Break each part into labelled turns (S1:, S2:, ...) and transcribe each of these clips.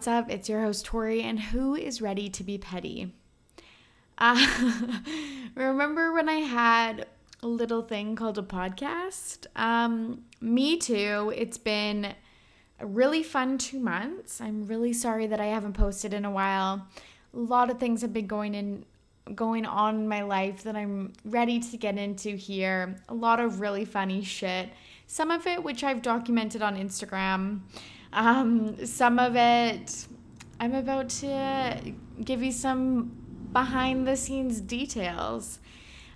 S1: What's up? It's your host, Tori, and who is ready to be petty? Uh, remember when I had a little thing called a podcast? Um, me too. It's been a really fun two months. I'm really sorry that I haven't posted in a while. A lot of things have been going in going on in my life that I'm ready to get into here. A lot of really funny shit. Some of it which I've documented on Instagram. Um, some of it, I'm about to give you some behind the scenes details.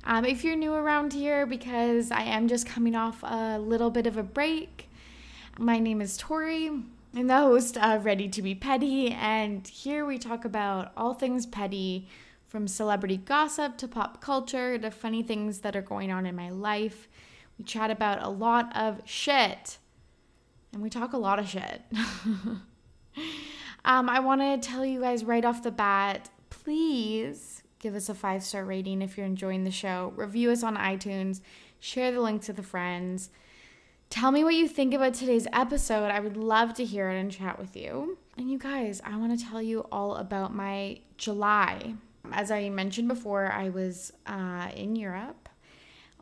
S1: Um, if you're new around here, because I am just coming off a little bit of a break, my name is Tori. I'm the host of Ready to Be Petty, and here we talk about all things petty from celebrity gossip to pop culture to funny things that are going on in my life. We chat about a lot of shit and we talk a lot of shit. um, I want to tell you guys right off the bat please give us a five star rating if you're enjoying the show. Review us on iTunes, share the links with the friends. Tell me what you think about today's episode. I would love to hear it and chat with you. And you guys, I want to tell you all about my July. As I mentioned before, I was uh, in Europe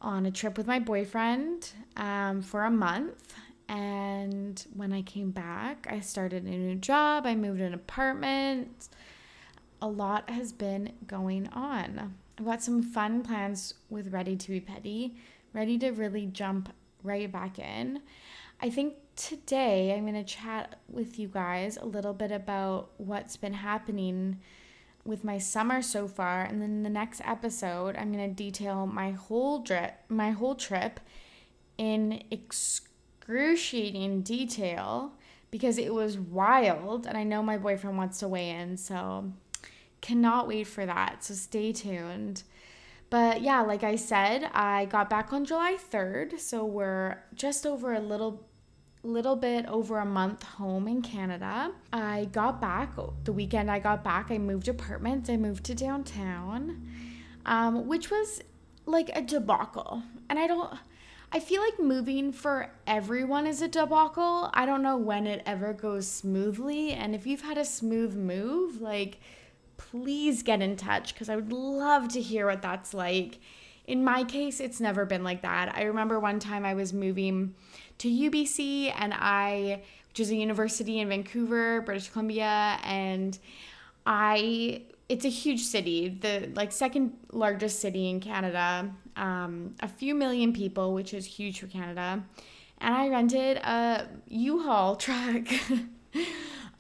S1: on a trip with my boyfriend um, for a month. And when I came back, I started a new job, I moved an apartment. A lot has been going on. I've got some fun plans with Ready to Be Petty, ready to really jump right back in. I think today I'm going to chat with you guys a little bit about what's been happening with my summer so far and then the next episode I'm going to detail my whole trip my whole trip in ex- excruciating detail because it was wild. And I know my boyfriend wants to weigh in, so cannot wait for that. So stay tuned. But yeah, like I said, I got back on July 3rd, so we're just over a little little bit over a month home in Canada. I got back the weekend I got back, I moved apartments, I moved to downtown. Um, which was like a debacle. And I don't I feel like moving for everyone is a debacle. I don't know when it ever goes smoothly. And if you've had a smooth move, like, please get in touch because I would love to hear what that's like. In my case, it's never been like that. I remember one time I was moving to UBC and I, which is a university in Vancouver, British Columbia, and I it's a huge city, the like second largest city in Canada, um, a few million people, which is huge for Canada. And I rented a U-Haul truck,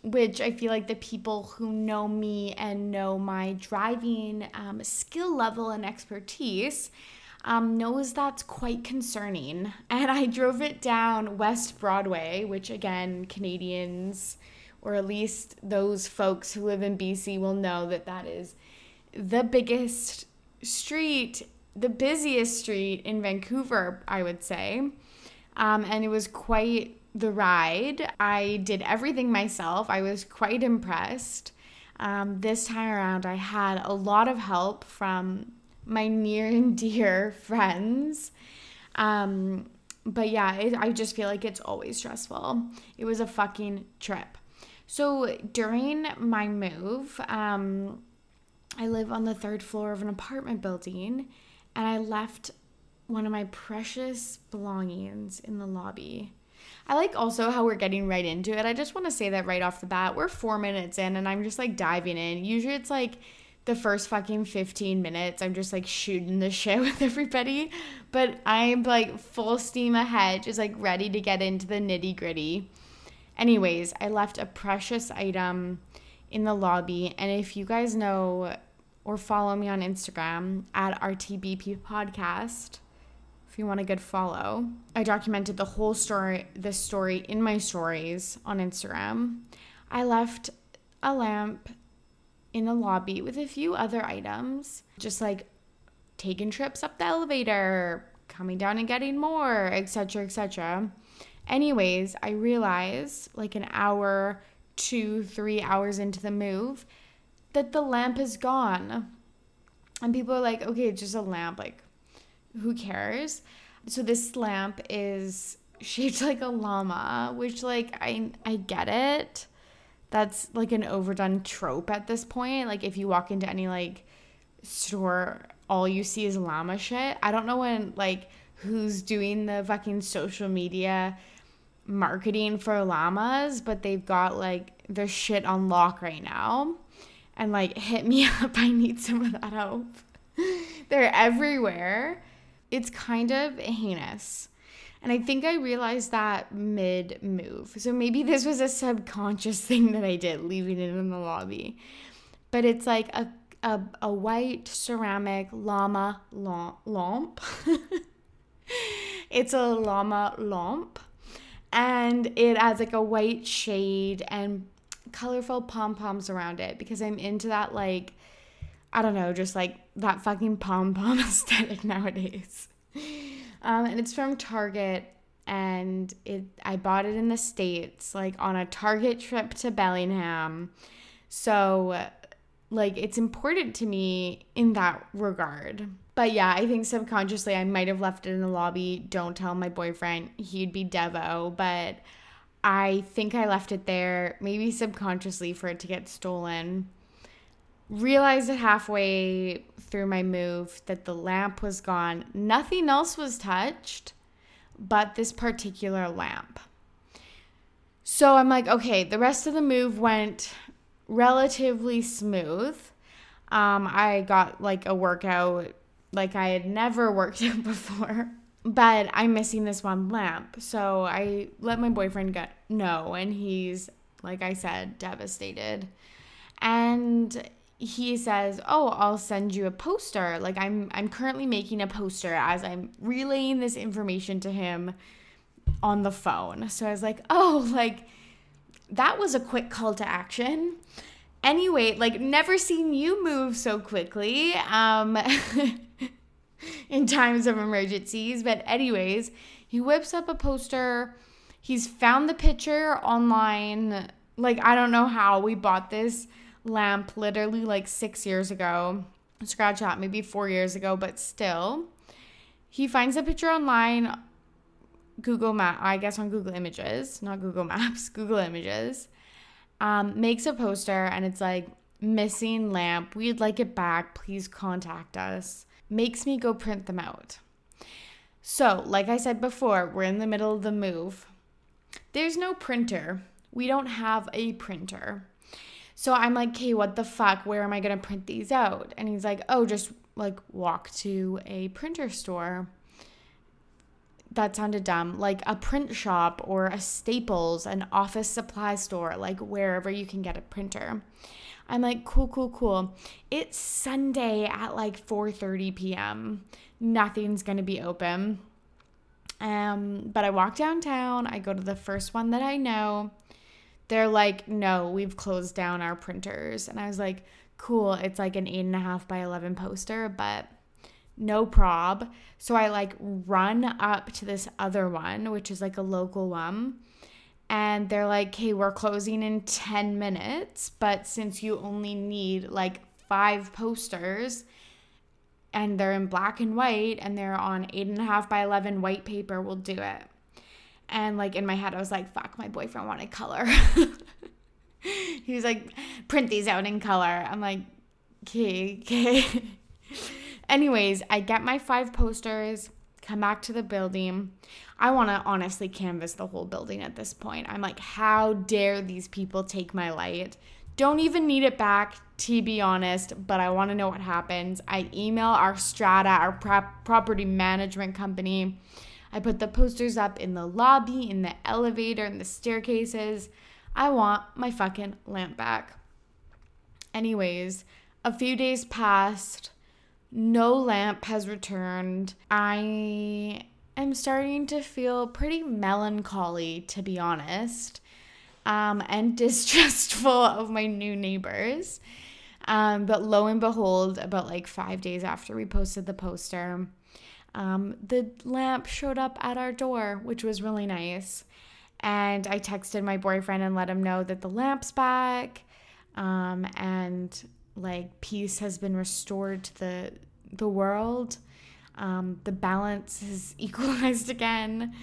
S1: which I feel like the people who know me and know my driving um, skill level and expertise um, knows that's quite concerning. And I drove it down West Broadway, which again, Canadians or at least those folks who live in BC will know that that is the biggest street, the busiest street in Vancouver, I would say. Um, and it was quite the ride. I did everything myself. I was quite impressed. Um, this time around, I had a lot of help from my near and dear friends. Um, but yeah, it, I just feel like it's always stressful. It was a fucking trip. So during my move, um, I live on the third floor of an apartment building, and I left one of my precious belongings in the lobby. I like also how we're getting right into it. I just want to say that right off the bat. We're four minutes in, and I'm just like diving in. Usually it's like the first fucking 15 minutes, I'm just like shooting the shit with everybody. But I'm like full steam ahead, just like ready to get into the nitty gritty. Anyways, I left a precious item in the lobby. And if you guys know or follow me on Instagram at RTBP Podcast, if you want a good follow, I documented the whole story, this story in my stories on Instagram. I left a lamp in the lobby with a few other items, just like taking trips up the elevator, coming down and getting more, etc., etc. Anyways, I realize like an hour, two, three hours into the move that the lamp is gone. And people are like, okay, it's just a lamp. Like, who cares? So this lamp is shaped like a llama, which like I I get it. that's like an overdone trope at this point. Like if you walk into any like store, all you see is llama shit. I don't know when like who's doing the fucking social media marketing for llamas, but they've got like their shit on lock right now. And like hit me up. I need some of that help. They're everywhere. It's kind of heinous. And I think I realized that mid move. So maybe this was a subconscious thing that I did, leaving it in the lobby. But it's like a, a, a white ceramic llama lamp. it's a llama lamp. And it has like a white shade and colorful pom poms around it because I'm into that, like, I don't know, just like that fucking pom pom aesthetic nowadays. Um, and it's from Target and it I bought it in the states like on a Target trip to Bellingham. So like it's important to me in that regard. But yeah, I think subconsciously I might have left it in the lobby. Don't tell my boyfriend. He'd be Devo, but I think I left it there, maybe subconsciously for it to get stolen. Realized it halfway through my move that the lamp was gone. Nothing else was touched but this particular lamp. So I'm like, okay, the rest of the move went relatively smooth. Um, I got like a workout like I had never worked out before, but I'm missing this one lamp. So I let my boyfriend get know, and he's like I said, devastated. And he says, "Oh, I'll send you a poster. Like I'm I'm currently making a poster as I'm relaying this information to him on the phone." So I was like, "Oh, like that was a quick call to action." Anyway, like never seen you move so quickly um in times of emergencies, but anyways, he whips up a poster. He's found the picture online. Like I don't know how we bought this lamp literally like six years ago. Scratch that, maybe four years ago, but still. He finds the picture online, Google Map, I guess on Google Images, not Google Maps, Google Images. Um, makes a poster and it's like missing lamp. We'd like it back. Please contact us. Makes me go print them out. So, like I said before, we're in the middle of the move. There's no printer. We don't have a printer. So I'm like, okay, what the fuck? Where am I going to print these out? And he's like, oh, just like walk to a printer store. That sounded dumb. Like a print shop or a Staples, an office supply store, like wherever you can get a printer. I'm like, cool, cool, cool. It's Sunday at like 4:30 p.m. Nothing's gonna be open. Um, but I walk downtown. I go to the first one that I know they're like, no, we've closed down our printers. And I was like, cool. It's like an eight and a half by 11 poster, but no prob. So I like run up to this other one, which is like a local one. And they're like, hey, we're closing in 10 minutes. But since you only need like five posters, and they're in black and white and they're on eight and a half by 11 white paper, we'll do it. And like in my head, I was like, fuck, my boyfriend wanted color. he was like, print these out in color. I'm like, okay, okay. Anyways, I get my five posters, come back to the building. I want to honestly canvas the whole building at this point. I'm like, how dare these people take my light? Don't even need it back, to be honest, but I want to know what happens. I email our strata, our prop- property management company I put the posters up in the lobby, in the elevator, in the staircases. I want my fucking lamp back. Anyways, a few days passed. No lamp has returned. I am starting to feel pretty melancholy, to be honest, um, and distrustful of my new neighbors. Um, but lo and behold, about like five days after we posted the poster, um, the lamp showed up at our door, which was really nice. And I texted my boyfriend and let him know that the lamp's back. Um, and like peace has been restored to the the world. Um, the balance is equalized again.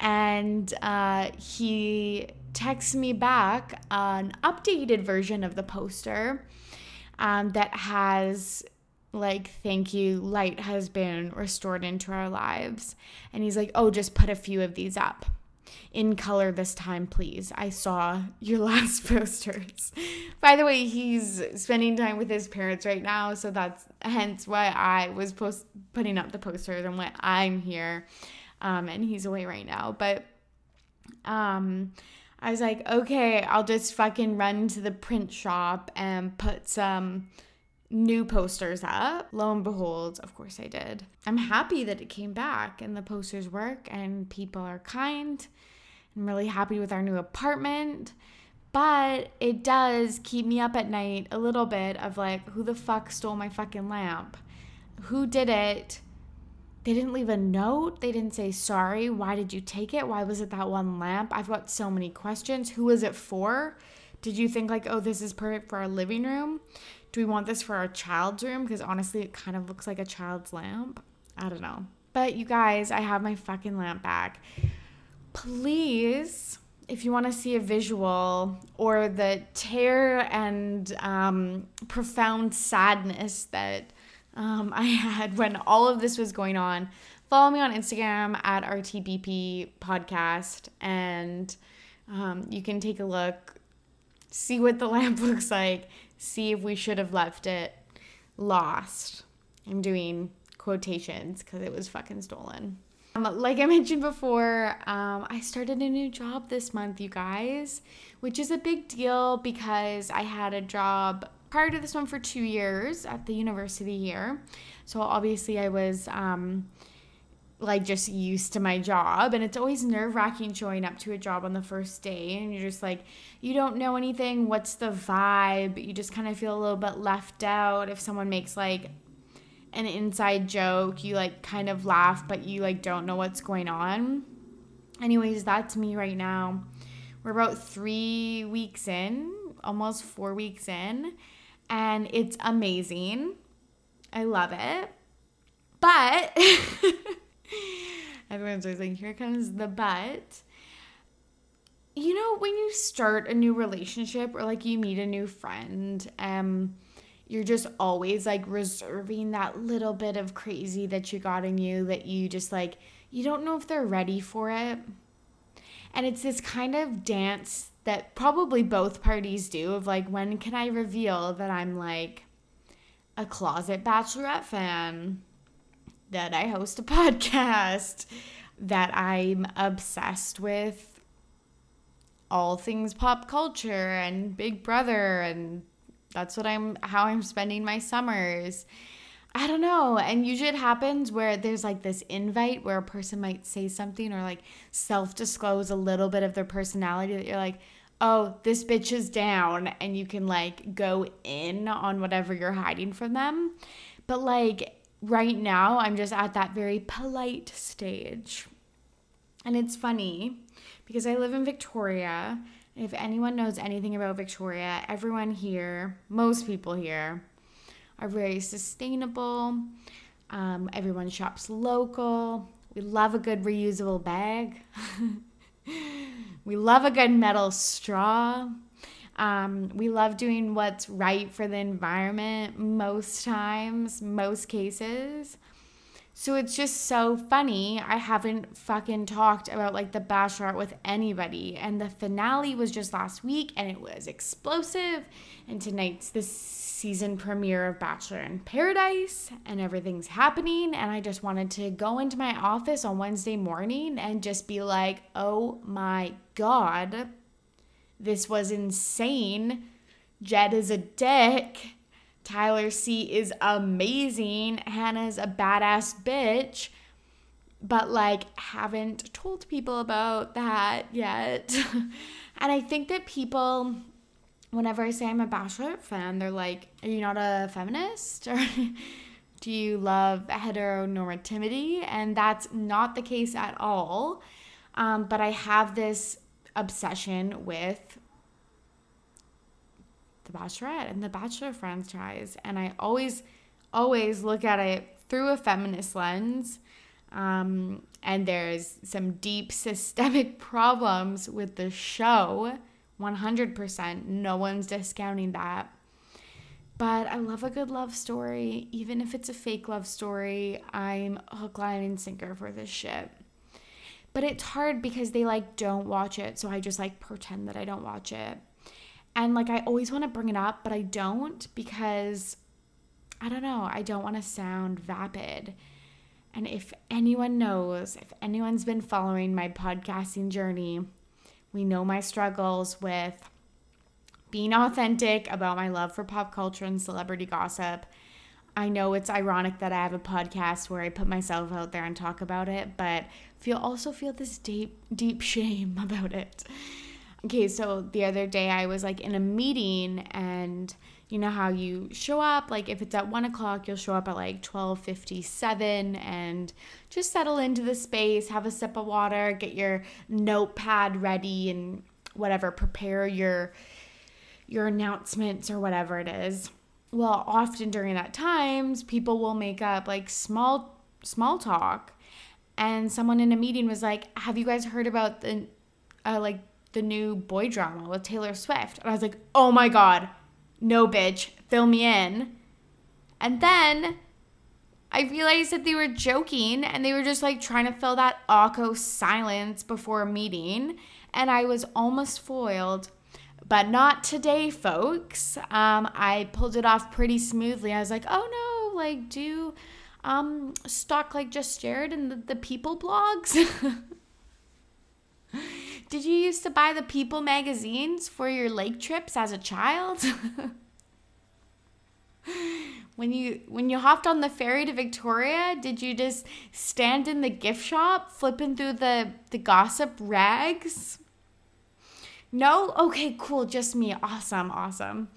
S1: And uh, he texts me back an updated version of the poster um, that has like thank you light has been restored into our lives and he's like oh just put a few of these up in color this time please. I saw your last posters. By the way he's spending time with his parents right now so that's hence why i was post putting up the posters and why i'm here. Um, and he's away right now. But um i was like okay i'll just fucking run to the print shop and put some new posters up. Lo and behold, of course I did. I'm happy that it came back and the posters work and people are kind. I'm really happy with our new apartment. But it does keep me up at night a little bit of like, who the fuck stole my fucking lamp? Who did it? They didn't leave a note. They didn't say sorry. Why did you take it? Why was it that one lamp? I've got so many questions. Who was it for? Did you think like, oh, this is perfect for our living room? Do we want this for our child's room? Because honestly, it kind of looks like a child's lamp. I don't know. But you guys, I have my fucking lamp back. Please, if you want to see a visual or the tear and um, profound sadness that um, I had when all of this was going on, follow me on Instagram at RTBP podcast and um, you can take a look, see what the lamp looks like, see if we should have left it lost. I'm doing quotations because it was fucking stolen. Um, like I mentioned before, um, I started a new job this month, you guys, which is a big deal because I had a job prior to this one for two years at the university here. So obviously, I was um, like just used to my job and it's always nerve-wracking showing up to a job on the first day and you're just like you don't know anything what's the vibe? You just kind of feel a little bit left out. If someone makes like an inside joke you like kind of laugh but you like don't know what's going on. Anyways that's me right now. We're about three weeks in almost four weeks in and it's amazing. I love it. But Everyone's always like, here comes the but. You know, when you start a new relationship or like you meet a new friend, um, you're just always like reserving that little bit of crazy that you got in you that you just like, you don't know if they're ready for it. And it's this kind of dance that probably both parties do of like, when can I reveal that I'm like a closet bachelorette fan? That I host a podcast, that I'm obsessed with all things pop culture and Big Brother and that's what I'm how I'm spending my summers. I don't know. And usually it happens where there's like this invite where a person might say something or like self disclose a little bit of their personality that you're like, oh, this bitch is down. And you can like go in on whatever you're hiding from them. But like, right now I'm just at that very polite stage. And it's funny because I live in Victoria. If anyone knows anything about Victoria, everyone here, most people here, are very sustainable. Um, everyone shops local. We love a good reusable bag. we love a good metal straw. Um, we love doing what's right for the environment most times, most cases. So it's just so funny. I haven't fucking talked about like the Bachelorette with anybody. And the finale was just last week and it was explosive. And tonight's the season premiere of Bachelor in Paradise and everything's happening. And I just wanted to go into my office on Wednesday morning and just be like, oh my God, this was insane. Jed is a dick. Tyler C is amazing. Hannah's a badass bitch. But like, haven't told people about that yet. and I think that people, whenever I say I'm a Bachelor fan, they're like, Are you not a feminist? Or do you love heteronormativity? And that's not the case at all. Um, but I have this obsession with The Bachelorette and The Bachelor franchise. And I always, always look at it through a feminist lens. Um, and there's some deep systemic problems with the show. 100%. No one's discounting that. But I love a good love story. Even if it's a fake love story, I'm hook, line, and sinker for this shit. But it's hard because they like don't watch it. So I just like pretend that I don't watch it. And like I always want to bring it up, but I don't because I don't know. I don't want to sound vapid. And if anyone knows, if anyone's been following my podcasting journey, we know my struggles with being authentic about my love for pop culture and celebrity gossip. I know it's ironic that I have a podcast where I put myself out there and talk about it, but feel also feel this deep deep shame about it. Okay, so the other day I was like in a meeting and you know how you show up like if it's at one o'clock you'll show up at like 12.57 and just settle into the space have a sip of water get your notepad ready and whatever prepare your your announcements or whatever it is well often during that times people will make up like small small talk and someone in a meeting was like have you guys heard about the uh, like the new boy drama with taylor swift and i was like oh my god no bitch, fill me in. And then I realized that they were joking and they were just like trying to fill that awkward silence before a meeting. And I was almost foiled, but not today, folks. Um, I pulled it off pretty smoothly. I was like, oh no, like, do um, stock like just Jared and the, the people blogs. Did you used to buy the People magazines for your lake trips as a child? when you when you hopped on the ferry to Victoria, did you just stand in the gift shop flipping through the the gossip rags? No? Okay, cool, just me. Awesome, awesome.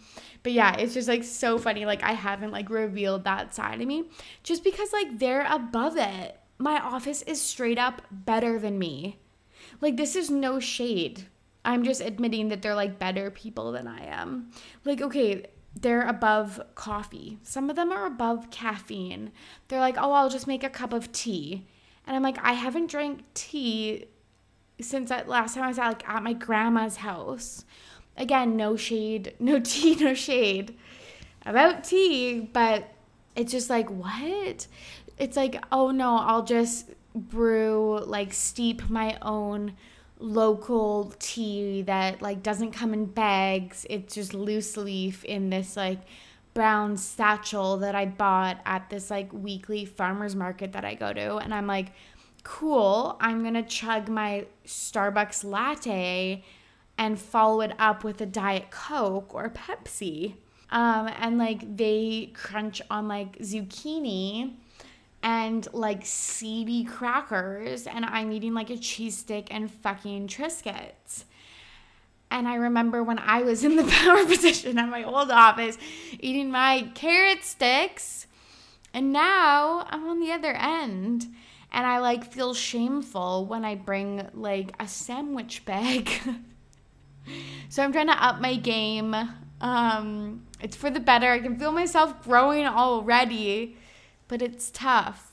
S1: But yeah, it's just like so funny like I haven't like revealed that side of me just because like they're above it. My office is straight up better than me. Like this is no shade. I'm just admitting that they're like better people than I am. Like okay, they're above coffee. Some of them are above caffeine. They're like, oh, I'll just make a cup of tea. And I'm like, I haven't drank tea since that last time I was at, like at my grandma's house. Again, no shade, no tea, no shade about tea, but it's just like, what? It's like, oh no, I'll just brew, like steep my own local tea that like doesn't come in bags. It's just loose leaf in this like brown satchel that I bought at this like weekly farmers market that I go to and I'm like cool, I'm going to chug my Starbucks latte and follow it up with a diet coke or Pepsi. Um and like they crunch on like zucchini and like seedy crackers and I'm eating like a cheese stick and fucking Triscuits. And I remember when I was in the power position at my old office eating my carrot sticks. And now I'm on the other end. And I like feel shameful when I bring like a sandwich bag. so I'm trying to up my game. Um, it's for the better. I can feel myself growing already but it's tough.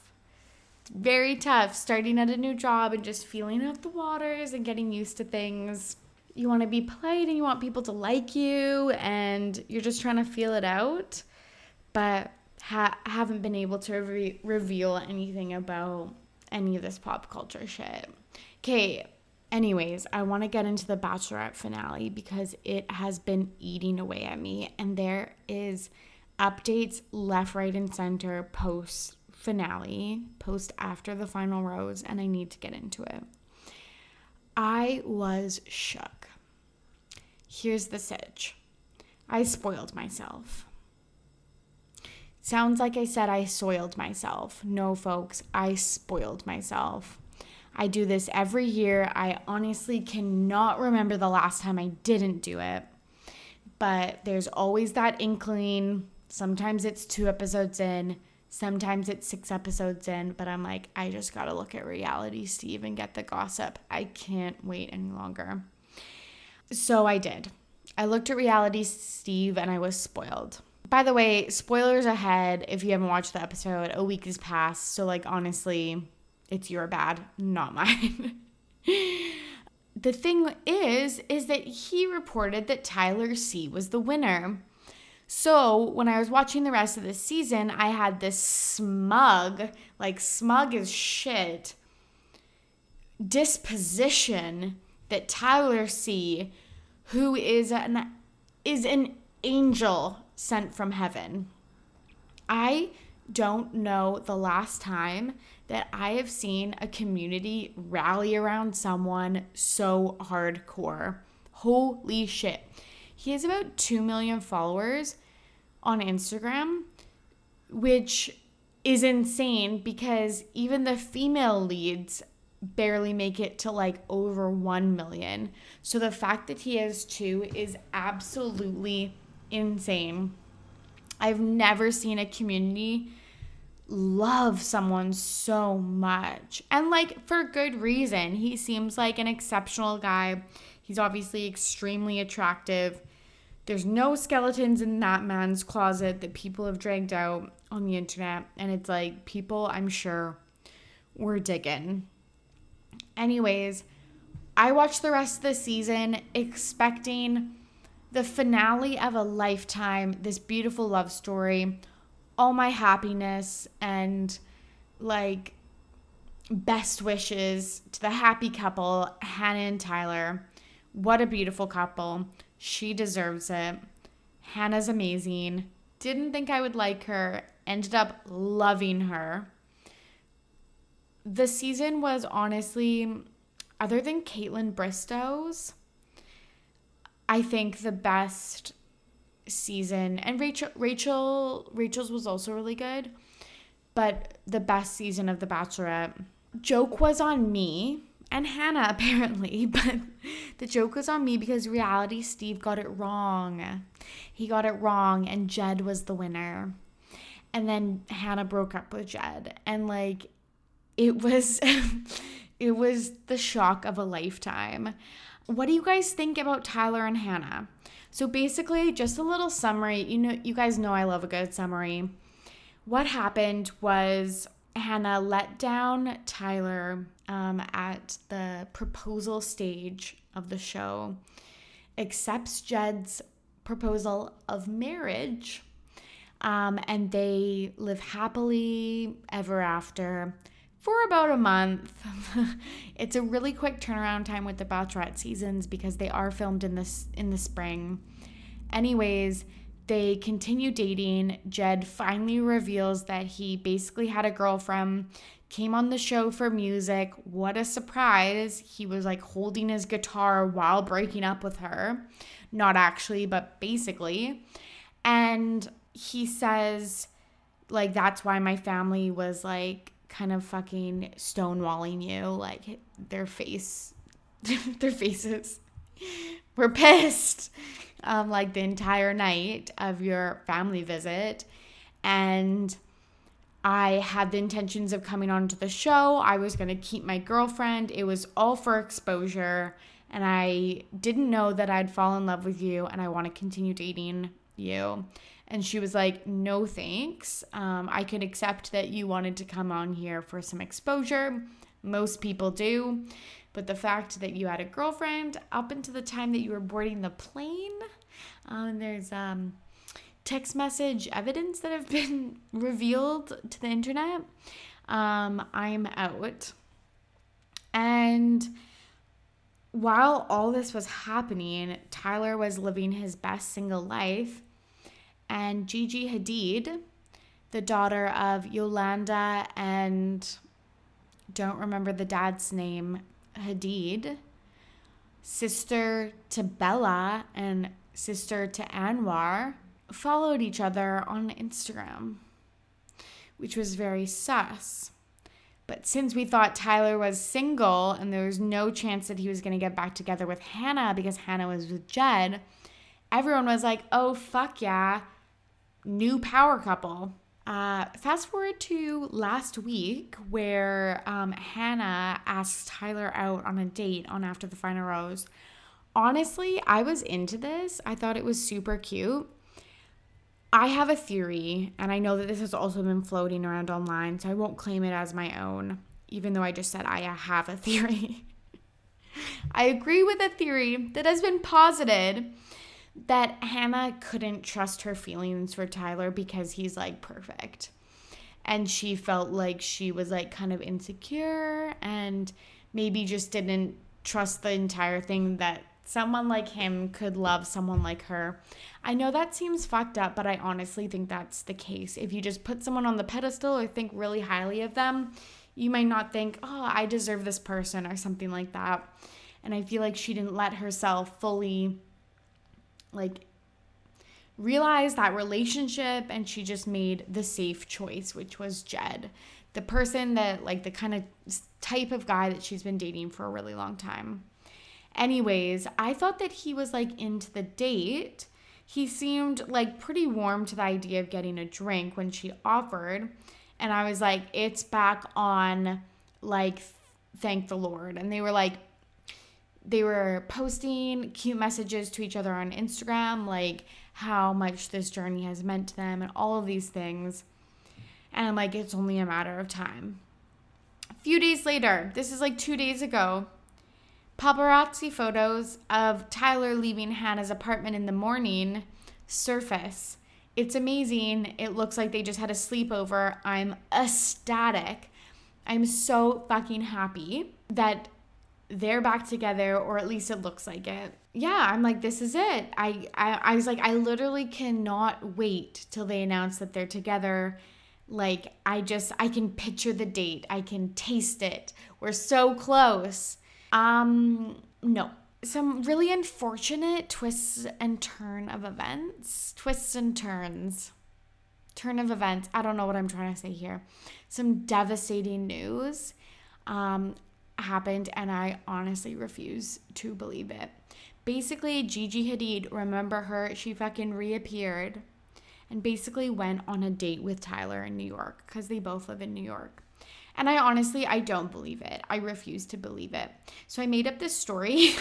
S1: It's very tough starting at a new job and just feeling out the waters and getting used to things. You want to be polite and you want people to like you, and you're just trying to feel it out, but ha- haven't been able to re- reveal anything about any of this pop culture shit. Okay, anyways, I want to get into the Bachelorette finale because it has been eating away at me, and there is updates left, right, and center post finale, post after the final rose, and I need to get into it. I was shook. Here's the sitch I spoiled myself. Sounds like I said I soiled myself. No, folks, I spoiled myself. I do this every year. I honestly cannot remember the last time I didn't do it. But there's always that inkling Sometimes it's two episodes in, sometimes it's six episodes in, but I'm like, I just gotta look at reality Steve and get the gossip. I can't wait any longer. So I did. I looked at reality Steve and I was spoiled. By the way, spoilers ahead if you haven't watched the episode, a week has passed. So, like, honestly, It's your bad, not mine. the thing is, is that he reported that Tyler C was the winner. So when I was watching the rest of the season, I had this smug, like smug as shit, disposition that Tyler C, who is an is an angel sent from heaven. I don't know the last time that I have seen a community rally around someone so hardcore. Holy shit. He has about 2 million followers on Instagram, which is insane because even the female leads barely make it to like over 1 million. So the fact that he has two is absolutely insane. I've never seen a community love someone so much. And like for good reason. He seems like an exceptional guy. He's obviously extremely attractive. There's no skeletons in that man's closet that people have dragged out on the internet. And it's like people, I'm sure, were digging. Anyways, I watched the rest of the season expecting the finale of a lifetime, this beautiful love story, all my happiness and like best wishes to the happy couple, Hannah and Tyler. What a beautiful couple. She deserves it. Hannah's amazing. Didn't think I would like her, ended up loving her the season was honestly, other than Kaitlyn Bristowe's, I think the best season. And Rachel, Rachel, Rachel's was also really good, but the best season of The Bachelorette. Joke was on me and Hannah apparently, but the joke was on me because reality Steve got it wrong. He got it wrong, and Jed was the winner. And then Hannah broke up with Jed, and like it was it was the shock of a lifetime. What do you guys think about Tyler and Hannah? So basically, just a little summary. You know, you guys know I love a good summary. What happened was Hannah let down Tyler um, at the proposal stage of the show, accepts Jed's proposal of marriage, um, and they live happily ever after for about a month. it's a really quick turnaround time with the Bachelorette seasons because they are filmed in this in the spring. Anyways, they continue dating. Jed finally reveals that he basically had a girlfriend, came on the show for music. What a surprise. He was like holding his guitar while breaking up with her. Not actually, but basically. And he says, like, that's why my family was like kind of fucking stonewalling you like their face their faces were pissed um like the entire night of your family visit and I had the intentions of coming onto the show. I was going to keep my girlfriend. It was all for exposure. And I didn't know that I'd fall in love with you and I want to continue dating you. And she was like, No thanks. Um, I could accept that you wanted to come on here for some exposure. Most people do. But the fact that you had a girlfriend up until the time that you were boarding the plane, um, there's um, text message evidence that have been revealed to the internet. Um, I'm out. And while all this was happening, Tyler was living his best single life and Gigi Hadid, the daughter of Yolanda and don't remember the dad's name, Hadid, sister to Bella and sister to Anwar, followed each other on Instagram, which was very sus. But since we thought Tyler was single and there was no chance that he was going to get back together with Hannah because Hannah was with Jed, everyone was like, oh, fuck yeah, new power couple. Uh, fast forward to last week where um, Hannah asked Tyler out on a date on After the Final Rose. Honestly, I was into this. I thought it was super cute. I have a theory, and I know that this has also been floating around online, so I won't claim it as my own. even though I just said I have a theory. I agree with a theory that has been posited that Hannah couldn't trust her feelings for Tyler because he's like perfect. And she felt like she was like kind of insecure and maybe just didn't trust the entire thing that someone like him could love someone like her. I know that seems fucked up, but I honestly think that's the case. If you just put someone on the pedestal or think really highly of them, you might not think, oh, I deserve this person or something like that. And I feel like she didn't let herself fully like realized that relationship and she just made the safe choice, which was Jed. The person that, like, the kind of type of guy that she's been dating for a really long time. Anyways, I thought that he was like into the date. He seemed like pretty warm to the idea of getting a drink when she offered. And I was like, it's back on, like, thank the Lord. And they were like, they were posting cute messages to each other on Instagram, like how much this journey has meant to them and all of these things. And I'm like, it's only a matter of time. A few days later, this is like two days ago, paparazzi photos of Tyler leaving Hannah's apartment in the morning surface. It's amazing. It looks like they just had a sleepover. I'm ecstatic. I'm so fucking happy that they're back together, or at least it looks like it. Yeah, I'm like, this is it. I, I, I was like, I literally cannot wait till they announce that they're together. Like, I just, I can picture the date. I can taste it. We're so close. Um, no. Some really unfortunate twists and turn of events. Twists and turns. Turn of events. I don't know what I'm trying to say here. Some devastating news. Um, happened, and I honestly refuse to believe it. Basically, Gigi Hadid, remember her? She fucking reappeared and basically went on a date with Tyler in New York because they both live in New York. And I honestly, I don't believe it. I refuse to believe it. So I made up this story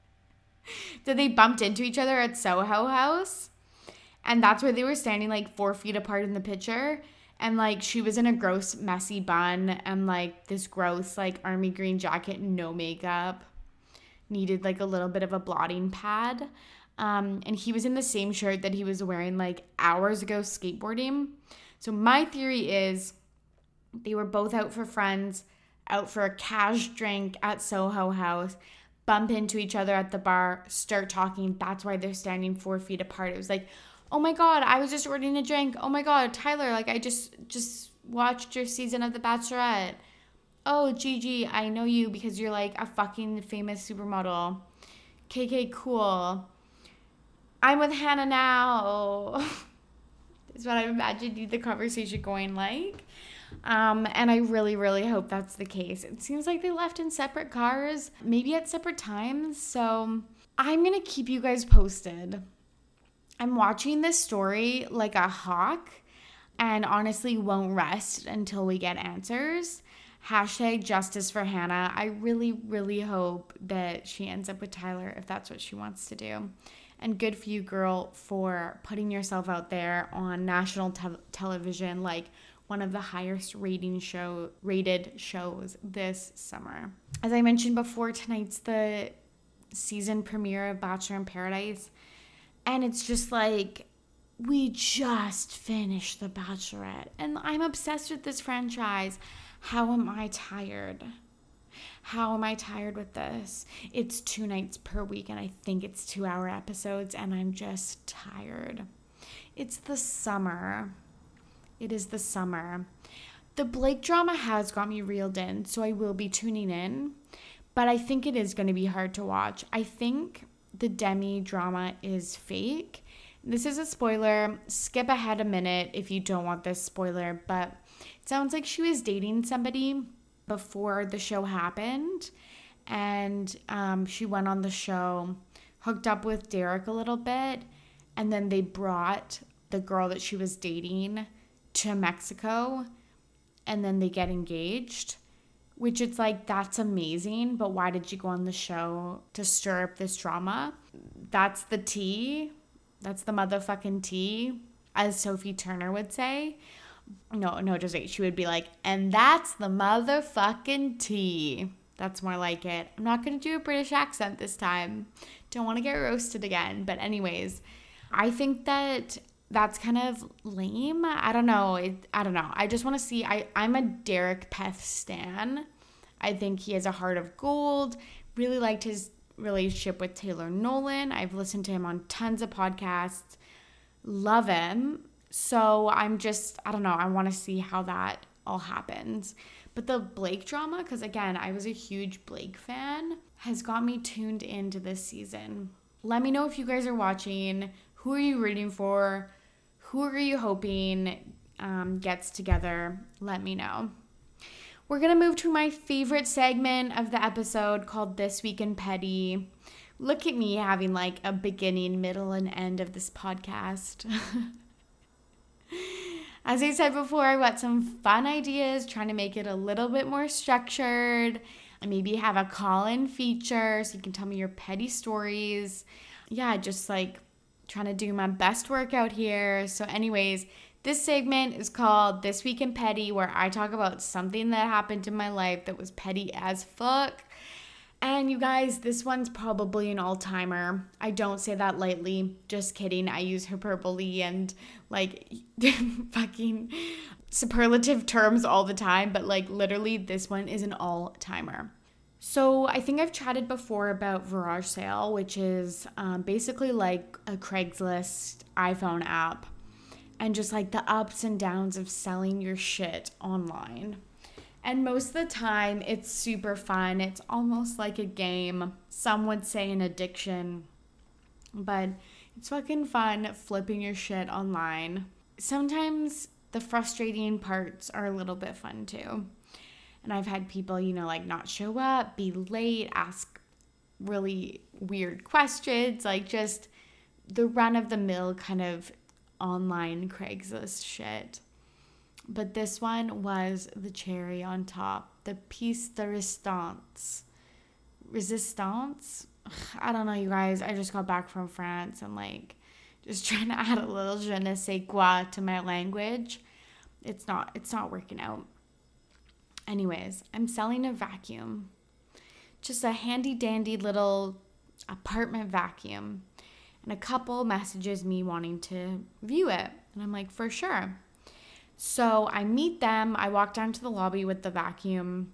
S1: that they bumped into each other at Soho House. And that's where they were standing like four feet apart in the picture and like she was in a gross messy bun and like this gross like army green jacket no makeup needed like a little bit of a blotting pad. Um, and he was in the same shirt that he was wearing like hours ago skateboarding. So my theory is they were both out for friends out for a cash drink at soho house bump into each other at the bar start talking. That's why they're standing four feet apart. It was like oh my god, I was just ordering a drink. Oh my god, Tyler, like I just just watched your season of The Bachelorette. Oh, Gigi, I know you because you're like a fucking famous supermodel. KK, cool. I'm with Hannah now. is what I imagined the conversation going like. Um, and I really, really hope that's the case. It seems like they left in separate cars, maybe at separate times. So I'm going to keep you guys posted. I'm watching this story like a hawk and honestly won't rest until we get answers. Hashtag justice for Hannah. I really, really hope that she ends up with Tyler if that's what she wants to do. And good for you, girl, for putting yourself out there on national te- television, like one of the highest rating show rated shows this summer. As I mentioned before, tonight's the season premiere of Bachelor in Paradise. And it's just like, we just finished The Bachelorette, and I'm obsessed with this franchise. How am I tired? How am I tired with this? It's two nights per week, and I think it's two hour episodes, and I'm just tired. It's the summer. It is the summer. The Blake drama has got me reeled in, so I will be tuning in, but I think it is going to be hard to watch. I think the Demi drama is fake. This is a spoiler. Skip ahead a minute if you don't want this spoiler, but it sounds like she was dating somebody before the show happened. And um, she went on the show, hooked up with Derek a little bit, and then they brought the girl that she was dating to Mexico, and then they get engaged which it's like that's amazing but why did you go on the show to stir up this drama that's the tea that's the motherfucking tea as sophie turner would say no, no, just wait. She would be like, and that's the motherfucking tea. That's more like it. I'm not going to do a British accent this time. Don't want to get roasted again. But, anyways, I think that that's kind of lame. I don't know. It, I don't know. I just want to see. I, I'm a Derek Peth stan. I think he has a heart of gold. Really liked his relationship with Taylor Nolan. I've listened to him on tons of podcasts. Love him. So I'm just, I don't know, I want to see how that all happens. But the Blake drama, because again, I was a huge Blake fan, has got me tuned into this season. Let me know if you guys are watching. Who are you rooting for? Who are you hoping um, gets together? Let me know. We're going to move to my favorite segment of the episode called This Week in Petty. Look at me having like a beginning, middle, and end of this podcast. As I said before, I got some fun ideas, trying to make it a little bit more structured. Maybe have a call in feature so you can tell me your petty stories. Yeah, just like trying to do my best work out here. So, anyways, this segment is called This Week in Petty, where I talk about something that happened in my life that was petty as fuck. And you guys, this one's probably an all timer. I don't say that lightly. Just kidding. I use hyperbole and like fucking superlative terms all the time, but like literally, this one is an all timer. So, I think I've chatted before about VarageSale, which is um, basically like a Craigslist iPhone app and just like the ups and downs of selling your shit online. And most of the time, it's super fun. It's almost like a game. Some would say an addiction, but it's fucking fun flipping your shit online. Sometimes the frustrating parts are a little bit fun too. And I've had people, you know, like not show up, be late, ask really weird questions, like just the run of the mill kind of online Craigslist shit. But this one was the cherry on top, the piece de resistance. Resistance? I don't know, you guys. I just got back from France and like just trying to add a little je ne sais quoi to my language. It's not it's not working out. Anyways, I'm selling a vacuum. Just a handy dandy little apartment vacuum and a couple messages me wanting to view it. And I'm like, for sure. So I meet them. I walk down to the lobby with the vacuum,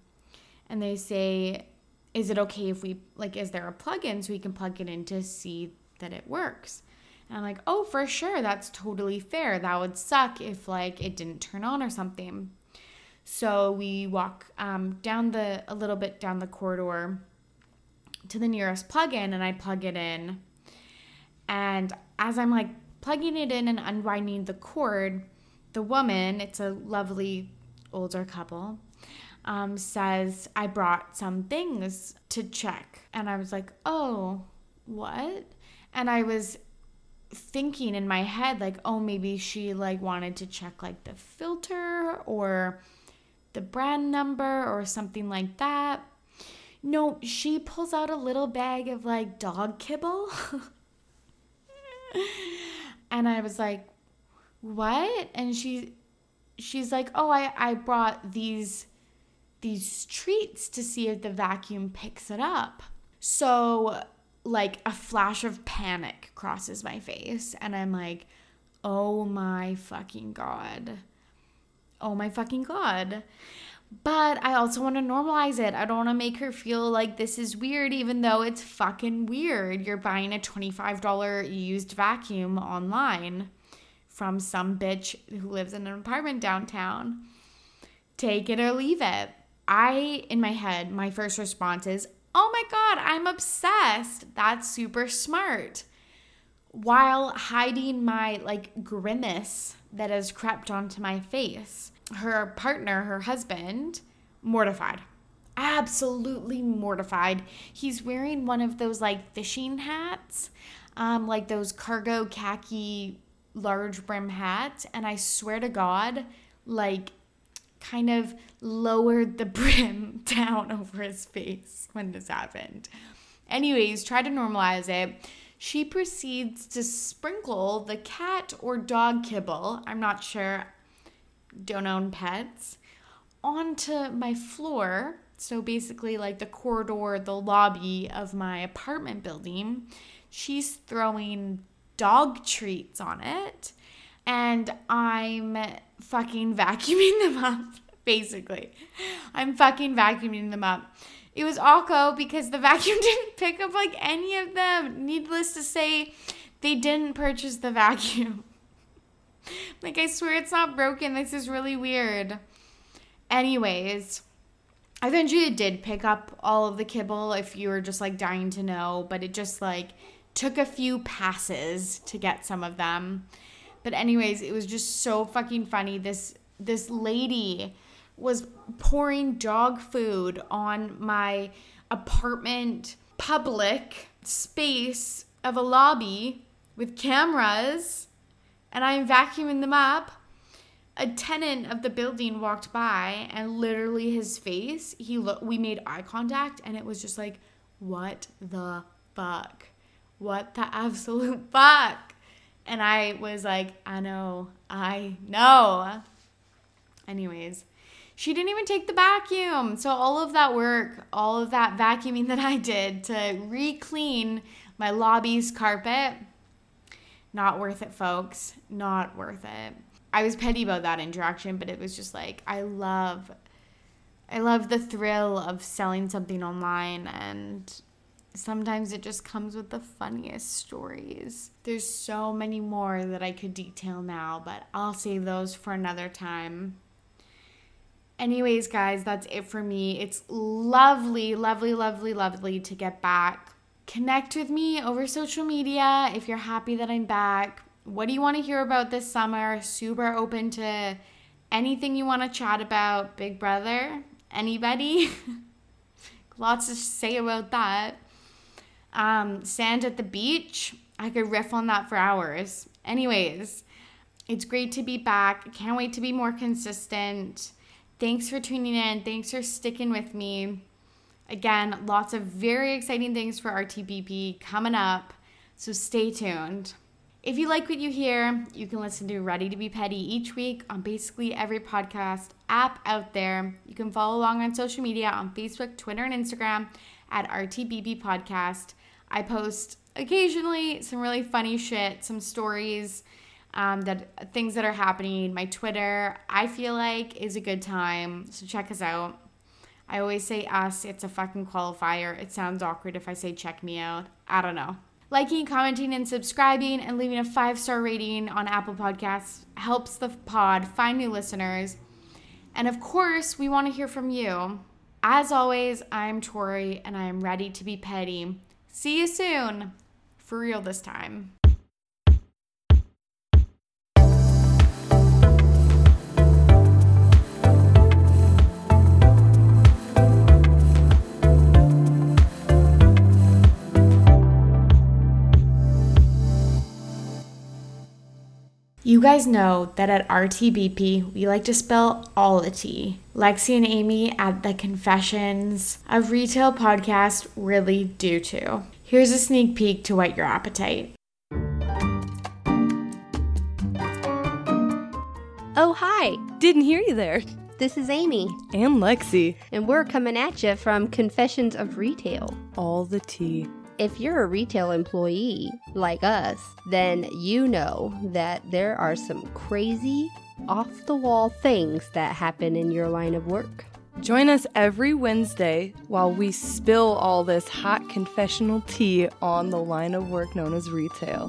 S1: and they say, Is it okay if we, like, is there a plug in so we can plug it in to see that it works? And I'm like, Oh, for sure. That's totally fair. That would suck if, like, it didn't turn on or something. So we walk um, down the, a little bit down the corridor to the nearest plug in, and I plug it in and as I'm like plugging it in and unwinding the cord, the woman, it's a lovely older couple, um, says, I brought some things to check. And I was like, oh, what? And I was thinking in my head, like, oh, maybe she like wanted to check like the filter or the brand number or something like that. No, she pulls out a little bag of like dog kibble. and I was like, "What?" And she she's like, "Oh, I I brought these these treats to see if the vacuum picks it up." So, like a flash of panic crosses my face and I'm like, "Oh my fucking god." Oh my fucking god. But I also want to normalize it. I don't want to make her feel like this is weird, even though it's fucking weird. You're buying a $25 used vacuum online from some bitch who lives in an apartment downtown. Take it or leave it. I, in my head, my first response is, oh my God, I'm obsessed. That's super smart. While hiding my like grimace that has crept onto my face her partner, her husband, mortified. Absolutely mortified. He's wearing one of those like fishing hats, um, like those cargo khaki large brim hats. And I swear to God, like, kind of lowered the brim down over his face when this happened. Anyways, try to normalize it. She proceeds to sprinkle the cat or dog kibble. I'm not sure don't own pets onto my floor. So basically, like the corridor, the lobby of my apartment building. She's throwing dog treats on it. And I'm fucking vacuuming them up, basically. I'm fucking vacuuming them up. It was awful because the vacuum didn't pick up like any of them. Needless to say, they didn't purchase the vacuum. like, I swear it's not broken. This is really weird. Anyways, eventually it did pick up all of the kibble if you were just like dying to know, but it just like took a few passes to get some of them. But anyways, it was just so fucking funny. This this lady was pouring dog food on my apartment public space of a lobby with cameras and I'm vacuuming them up a tenant of the building walked by and literally his face he looked we made eye contact and it was just like what the fuck? What the absolute fuck? And i was like i know i know. Anyways she didn't even take the vacuum. So all of that work all of that vacuuming that i did to re-clean my lobby's carpet not worth it folks not worth it I was petty about that interaction, but it was just like I love I love the thrill of selling something online and sometimes it just comes with the funniest stories. There's so many more that I could detail now, but I'll save those for another time. Anyways, guys, that's it for me. It's lovely, lovely, lovely, lovely to get back. Connect with me over social media if you're happy that I'm back what do you want to hear about this summer? Super open to anything you want to chat about. Big Brother, anybody? Lots to say about that. Um, sand at the beach. I could riff on that for hours. Anyways, it's great to be back. Can't wait to be more consistent. Thanks for tuning in. Thanks for sticking with me. Again, lots of very exciting things for RTBP coming up. So stay tuned. If you like what you hear, you can listen to Ready to Be Petty each week on basically every podcast app out there. You can follow along on social media on Facebook, Twitter, and Instagram at RTBP Podcast. I post occasionally some really funny shit, some stories, um, that things that are happening. My Twitter, I feel like, is a good time. So check us out. I always say us, it's a fucking qualifier. It sounds awkward if I say check me out. I don't know. Liking, commenting, and subscribing and leaving a five star rating on Apple Podcasts helps the pod find new listeners. And of course, we want to hear from you. As always, I'm Tori and I am ready to be petty. See you soon. For real this time. You guys know that at RTBP, we like to spell all the tea. Lexi and Amy at the Confessions of Retail podcast really do too. Here's a sneak peek to whet your appetite.
S2: Oh, hi.
S3: Didn't hear you there.
S2: This is Amy.
S3: And Lexi.
S2: And we're coming at you from Confessions of Retail.
S3: All the tea
S2: if you're a retail employee like us, then you know that there are some crazy, off the wall things that happen in your line of work.
S3: Join us every Wednesday while we spill all this hot confessional tea on the line of work known as retail.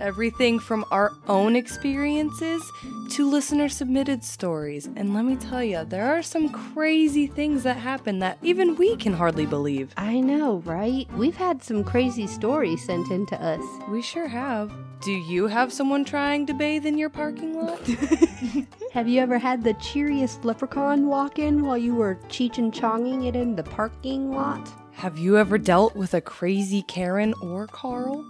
S3: Everything from our own experiences to listener submitted stories. And let me tell you, there are some crazy things that happen that even we can hardly believe.
S2: I know, right? We've had some crazy stories sent in to us.
S3: We sure have. Do you have someone trying to bathe in your parking lot?
S2: have you ever had the cheeriest leprechaun walk in while you were cheech and chonging it in the parking lot?
S3: Have you ever dealt with a crazy Karen or Carl?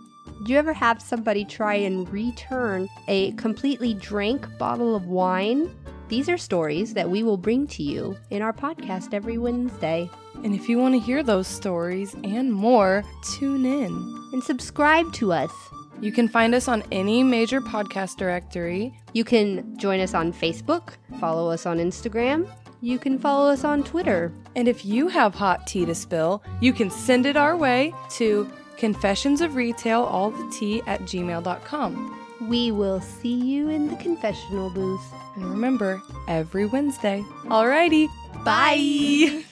S2: Do you ever have somebody try and return a completely drank bottle of wine? These are stories that we will bring to you in our podcast every Wednesday.
S3: And if you want to hear those stories and more, tune in
S2: and subscribe to us
S3: You can find us on any major podcast directory.
S2: You can join us on Facebook, follow us on Instagram. You can follow us on Twitter.
S3: And if you have hot tea to spill, you can send it our way to confessions of retail all the tea at gmail.com.
S2: We will see you in the confessional booth.
S3: And remember, every Wednesday. Alrighty, bye.